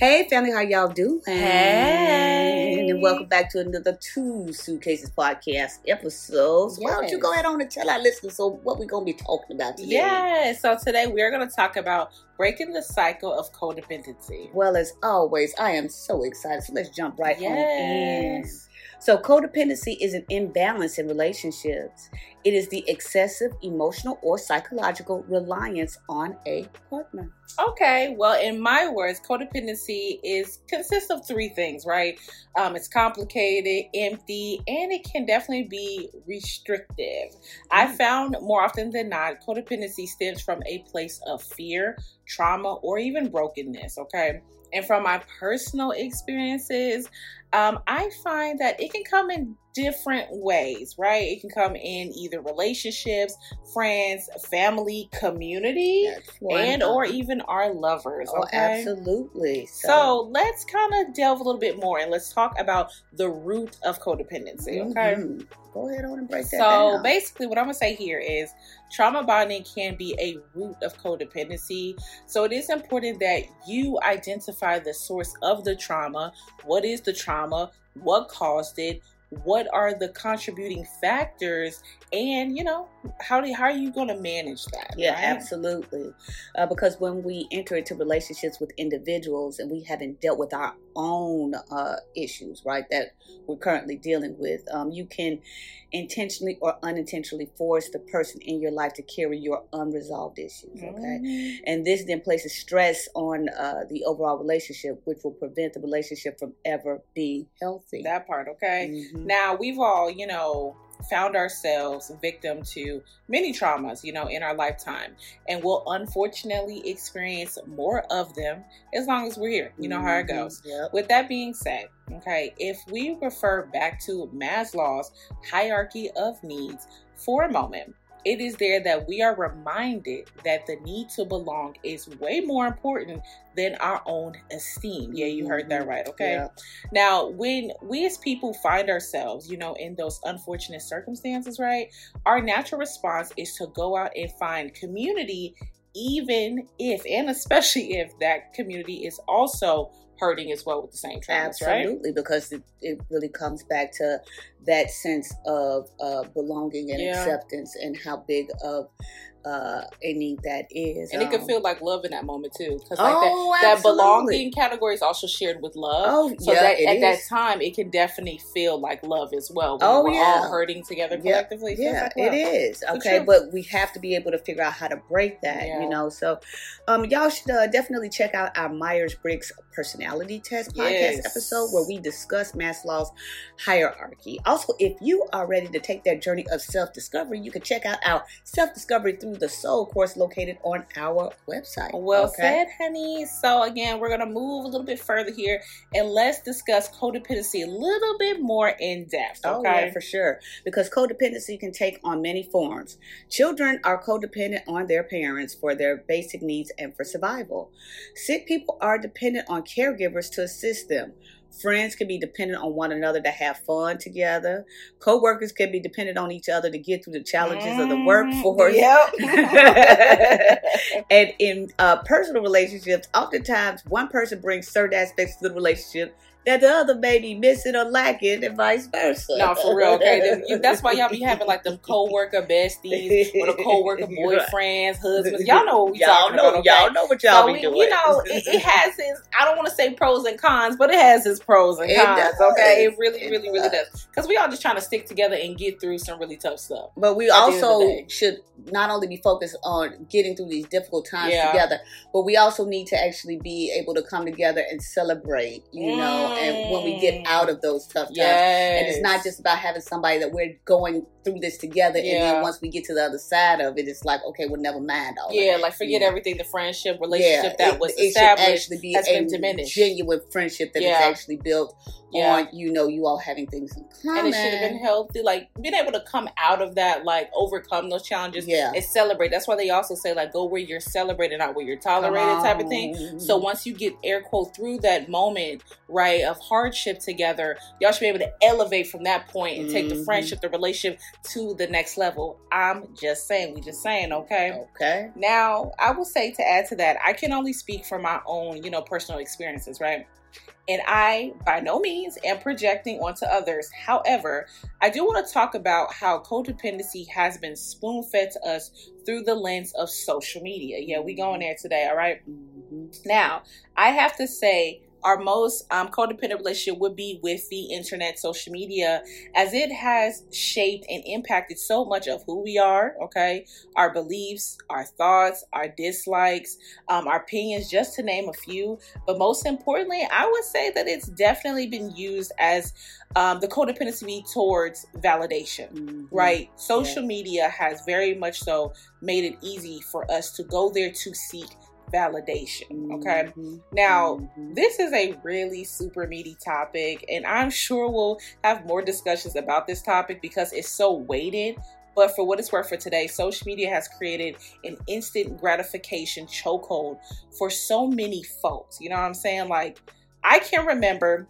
Hey, family, how y'all doing? Hey. And welcome back to another Two Suitcases podcast episodes. Why don't you go ahead on and tell our listeners so what we're going to be talking about today? Yeah, so today we are going to talk about breaking the cycle of codependency. Well, as always, I am so excited. So let's jump right on in. So, codependency is an imbalance in relationships. It is the excessive emotional or psychological reliance on a partner. Okay, well, in my words, codependency is consists of three things, right? Um, it's complicated, empty, and it can definitely be restrictive. I Mm. found more often than not, codependency stems from a place of fear, trauma, or even brokenness. Okay, and from my personal experiences, um, I find that it can come in different ways, right? It can come in either relationships, friends, family, community and or even our lovers. Oh, Okay. absolutely. So let's kind of delve a little bit more and let's talk about the root of codependency. Okay. Mhm. Go ahead on and break that So down. basically, what I'm gonna say here is trauma bonding can be a root of codependency. So it is important that you identify the source of the trauma. What is the trauma? What caused it? What are the contributing factors? And you know, how do how are you going to manage that? Yeah, right? absolutely. Uh, because when we enter into relationships with individuals and we haven't dealt with our own uh, issues, right, that we're currently dealing with, um, you can intentionally or unintentionally force the person in your life to carry your unresolved issues, okay? Mhm. And this then places stress on uh, the overall relationship, which will prevent the relationship from ever being healthy. That part, okay. Mhm. Now, we've all, you know, found ourselves victim to many traumas, you know, in our lifetime, and we'll unfortunately experience more of them as long as we're here. You know how it Mhm. goes. Yep. With that being said, okay, if we refer back to Maslow's hierarchy of needs for a moment, it is there that we are reminded that the need to belong is way more important than our own esteem. Yeah, you heard that Mhm. right, okay? Yeah. Now, when we as people find ourselves, you know, in those unfortunate circumstances, right, our natural response is to go out and find community, even if and especially if that community is also hurting as well with the same traumas, right? Absolutely, because it, it really comes back to that sense of uh, belonging and Yeah. acceptance and how big of uh, a need that is. And it can Um, feel like love in that moment too, because like that, oh, that absolutely. belonging category is also shared with love. Oh, So yeah, that at that is. time, it can definitely feel like love as well. When Oh, we're yeah. all hurting together Yeah, collectively. It Yeah, like it is. Okay, but we have to be able to figure out how to break that, Yeah. you know. So, um, y'all should uh, definitely check out our Myers Briggs personality test podcast Yes. episode where we discuss Maslow's hierarchy. Also, if you are ready to take that journey of self discovery, you can check out our self discovery through the soul course located on our website. Well okay? said, honey. So again, we're gonna move a little bit further here and let's discuss codependency a little bit more in depth. Oh, Okay. yeah, for sure. Because codependency can take on many forms. Children are codependent on their parents for their basic needs and for survival. Sick people are dependent on caregivers to assist them. Friends can be dependent on one another to have fun together. Co-workers can be dependent on each other to get through the challenges of the Mm, workforce. Yep. and in uh, personal relationships, oftentimes one person brings certain aspects to the relationship that the other may be missing or lacking, and vice versa. no, for real. Okay, that's why y'all be having like them co-worker besties or the co-worker boyfriends, husbands. Y'all know what we y'all talking know, about. Okay? y'all know what y'all so be we, doing. you know, it, it has its. I don't want to say pros and cons, but it has its pros and It cons. does. Okay, it really, It really, really does. does. Because we all just trying to stick together and get through some really tough stuff. But we At the end of the also should not only be focused on getting through these difficult times Yeah. together, but we also need to actually be able to come together and celebrate, you know, and when we get out of those tough times. Yes. And it's not just about having somebody that we're going through this together, and then once we get to the other side of it, it's like, okay, well, never mind all Yeah, that. like forget Yeah. everything the friendship, relationship Yeah, that it- was it should established actually be a genuine friendship that is Yeah. actually built Yeah. on, you know, you all having things in common. and it should have been healthy. Like being able to come out of that, like overcome those challenges Yeah. and celebrate. That's why they also say like go where you're celebrated, not where you're tolerated, type of thing. So once you get air quote through that moment, right, of hardship together, y'all should be able to elevate from that point and take the Mhm. friendship, the relationship to the next level. I'm just saying, we just saying, okay? Okay. Now, I will say to add to that, I can only speak from my own, you know, personal experiences, right? And I, by no means, am projecting onto others. However, I do want to talk about how codependency has been spoon fed to us through the lens of social media. Yeah, we going there today, all right? Mhm. Now, I have to say, our most um, codependent relationship would be with the internet, social media, as it has shaped and impacted so much of who we are, okay? Our beliefs, our thoughts, our dislikes, um, our opinions, just to name a few. But most importantly, I would say that it's definitely been used as um, the codependency towards validation Mhm. right? Social media has very much so made it easy for us to go there to seek validation. Okay. Mhm. Now, Mhm. this is a really super meaty topic, and I'm sure we'll have more discussions about this topic because it's so weighted. But for what it's worth for today, social media has created an instant gratification chokehold for so many folks. You know what I'm saying? Like, I can remember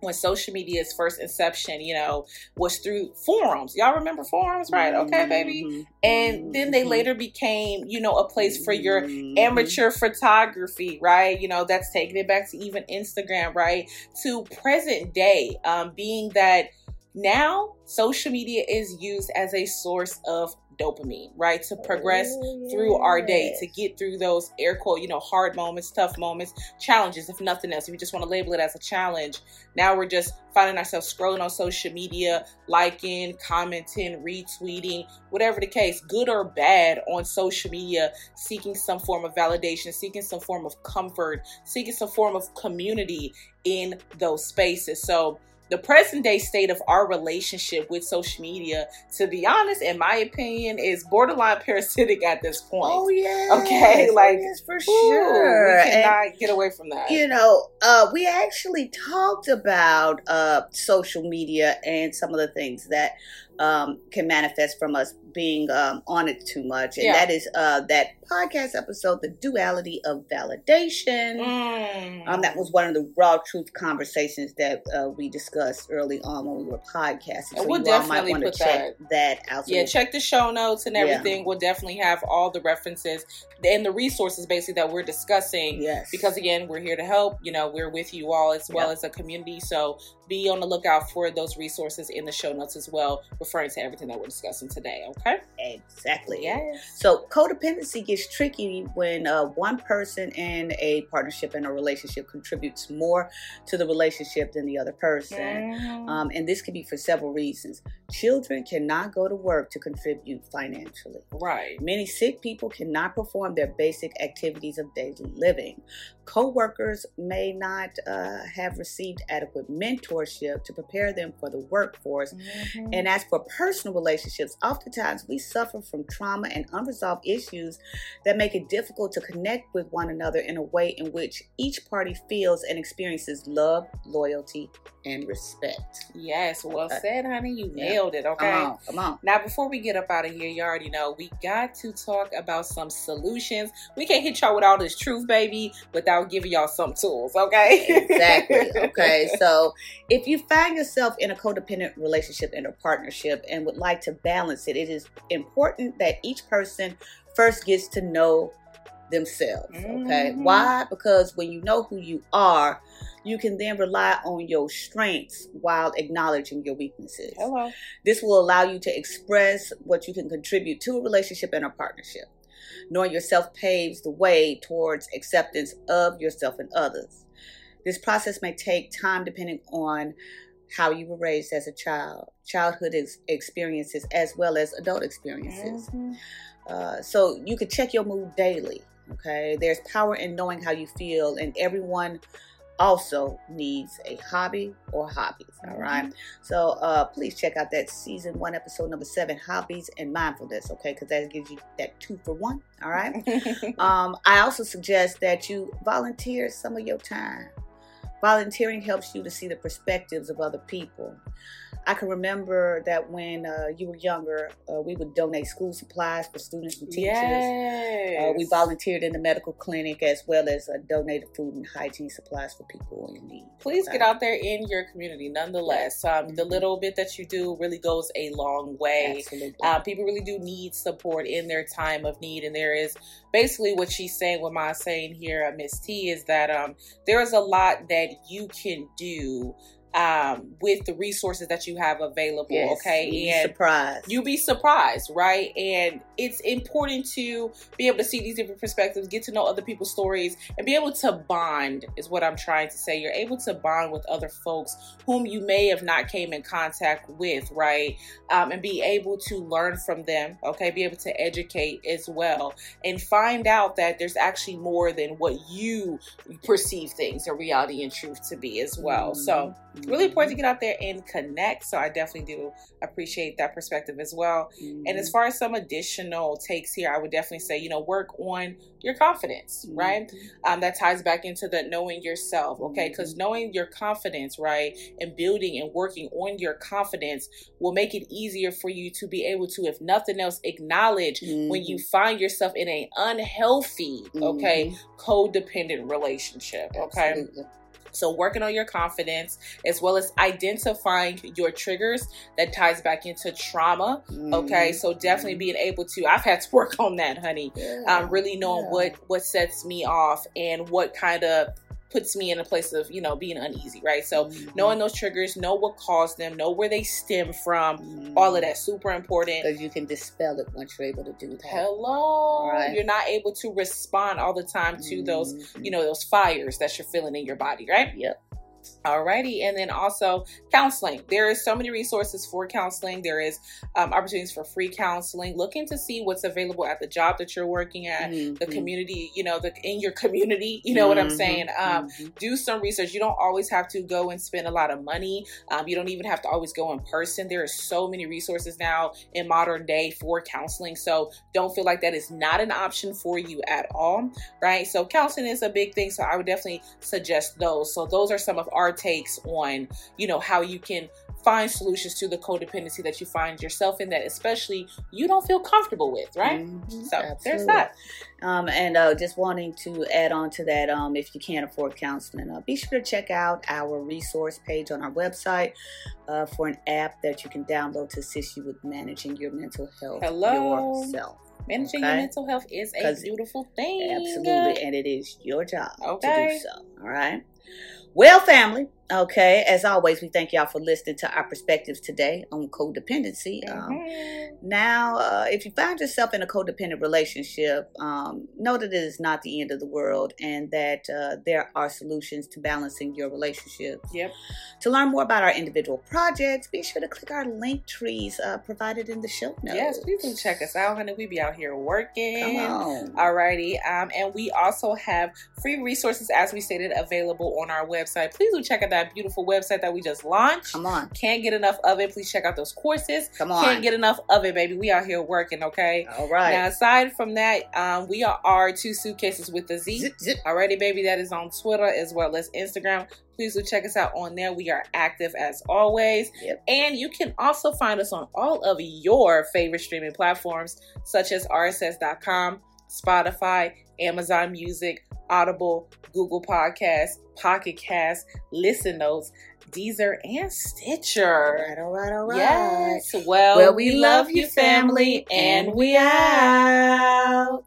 when social media's first inception, you know, was through forums. Y'all remember forums, right? Okay, baby. Mhm. And then they Mhm. later became, you know, a place for your Mhm. amateur photography, right? You know, that's taking it back to even Instagram, right? To present day, um, being that now social media is used as a source of dopamine, right? To progress Oh, through our day, to get through those air quote, you know, hard moments, tough moments, challenges, if nothing else. If you just want to label it as a challenge, now we're just finding ourselves scrolling on social media, liking, commenting, retweeting, whatever the case, good or bad on social media, seeking some form of validation, seeking some form of comfort, seeking some form of community in those spaces. So, the present day state of our relationship with social media, to be honest, in my opinion, is borderline parasitic at this point. Oh yeah. Okay, like, yes, for Ooh, sure. we And, cannot get away from that. you know, uh, we actually talked about uh, social media and some of the things that um, can manifest from us being um, on it too much, and Yeah. that is uh, that podcast episode, "The Duality of Validation." Mm. Um, that was one of the raw truth conversations that uh, we discussed early on when we were podcasting. And we'll you all might definitely want to put check that, out. So Yeah, check the show notes and Yeah. everything. We'll definitely have all the references and the resources basically that we're discussing. yes, Because again, we're here to help. You know, we're with you all as well Yeah. as a community. So be on the lookout for those resources in the show notes as well, referring to everything that we're discussing today. Okay? exactly. Yes. So codependency gets tricky when uh, one person in a partnership and a relationship contributes more to the relationship than the other person. Mhm. Um, and this can be for several reasons. Children cannot go to work to contribute financially. right. Many sick people cannot perform their basic activities of daily living. Co-workers may not uh, have received adequate mentorship to prepare them for the workforce. Mhm. And as for personal relationships, oftentimes we suffer from trauma and unresolved issues that make it difficult to connect with one another in a way in which each party feels and experiences love, loyalty, and respect. yes, well said, honey. You yeah. nailed it. Okay. Come on, come on. Now, before we get up out of here, you already know we got to talk about some solutions. We can't hit y'all with all this truth, baby, without giving y'all some tools, okay? exactly. Okay. So if you find yourself in a codependent relationship in a partnership and would like to balance it, it is important that each person first gets to know themselves. Okay. Mhm. Why? Because when you know who you are, you can then rely on your strengths while acknowledging your weaknesses. Hello. This will allow you to express what you can contribute to a relationship and a partnership. Knowing yourself paves the way towards acceptance of yourself and others. This process may take time depending on how you were raised as a child, childhood ex- experiences, as well as adult experiences. Mhm. Uh, so you can check your mood daily. Okay, there's power in knowing how you feel, and everyone also needs a hobby or hobbies. All right. So uh, please check out that season one, episode number seven, hobbies and mindfulness. Okay, because that gives you that two for one. All right. um, I also suggest that you volunteer some of your time. Volunteering helps you to see the perspectives of other people. I can remember that when uh, you were younger, uh, we would donate school supplies for students and teachers. Yes. Uh, we volunteered in the medical clinic as well as uh, donated food and hygiene supplies for people in need. Please get out there in your community nonetheless. Um, the Mhm. little bit that you do really goes a long way. Absolutely. Uh, people really do need support in their time of need, and there is basically what she's saying. What my saying here, uh, Miss T, is that um, there is a lot that you can do um, with the resources that you have available. Yes, okay, and surprised. you'll be surprised, right? And it's important to be able to see these different perspectives, get to know other people's stories, and be able to bond. Is what I'm trying to say. You're able to bond with other folks whom you may have not came in contact with, right? Um, and be able to learn from them. Okay, be able to educate as well, and find out that there's actually more than what you perceive things or reality and truth to be as well. So Mhm. Really important to get out there and connect. So I definitely do appreciate that perspective as well. And as Mhm. far as some additional takes here, I would definitely say, you know, work on your confidence, right? Mhm. Um, that ties back into the knowing yourself, okay? Because knowing your confidence, right, and building and working on your confidence will make it easier for you to be able to, if nothing else, acknowledge when you find yourself in an unhealthy, okay, codependent relationship, okay? Absolutely. So, working on your confidence as well as identifying your triggers that ties back into trauma. Okay, Mhm. so definitely being able to, I've had to work on that, honey. Yeah. Um, really knowing Yeah. what what sets me off and what kind of puts me in a place of you know being uneasy, right? So, Mhm. knowing those triggers, know what caused them, know where they stem from. Mhm. All of that super important. because you can dispel it once you're able to do that. Hello, Right. you're not able to respond all the time to those Mhm. you know those fires that you're feeling in your body, right? Yep. Alrighty, and then also counseling. There is so many resources for counseling. There is um, opportunities for free counseling. Looking to see what's available at the job that you're working at, the Mhm. community. You know, the in your community. You know what I'm Mhm. saying? Um, Mhm. do some research. You don't always have to go and spend a lot of money. Um, you don't even have to always go in person. There are so many resources now in modern day for counseling. So don't feel like that is not an option for you at all, right? So counseling is a big thing. So I would definitely suggest those. So those are some of our takes on, you know, how you can find solutions to the codependency that you find yourself in that especially you don't feel comfortable with, right? Mhm. So there's that. Um, and uh, just wanting to add on to that, um, if you can't afford counseling, uh, be sure to check out our resource page on our website uh, for an app that you can download to assist you with managing your mental health Hello. yourself. Managing your mental health is a beautiful thing. Absolutely, and it is your job to do so. All right. Well, family, okay, as always, we thank y'all for listening to our perspectives today on codependency. Um, Mhm. now, uh, if you find yourself in a codependent relationship, um, know that it is not the end of the world and that uh, there are solutions to balancing your relationship. Yep. To learn more about our individual projects, be sure to click our Linktrees uh, provided in the show notes. Yes, please do check us out, honey. We be out here working. Come on. Alrighty. Um, and we also have free resources, as we stated, available on our website. Please do check it out that beautiful website that we just launched. Come on. Can't get enough of it. Please check out those courses. Come on. Can't get enough of it, baby. We out here working, okay? All right. Now, aside from that, um, we are our two suitcases with the Z. Zip, zip. Alrighty, baby. That is on Twitter as well as Instagram. Please do check us out on there. We are active as always. Yep. And you can also find us on all of your favorite streaming platforms, such as RSS.com, Spotify, Amazon Music, Audible, Google Podcasts, Pocket Cast, Listen Notes, Deezer, and Stitcher. right, all right, all right. Yes. Well, Well, we love you, family, and we out.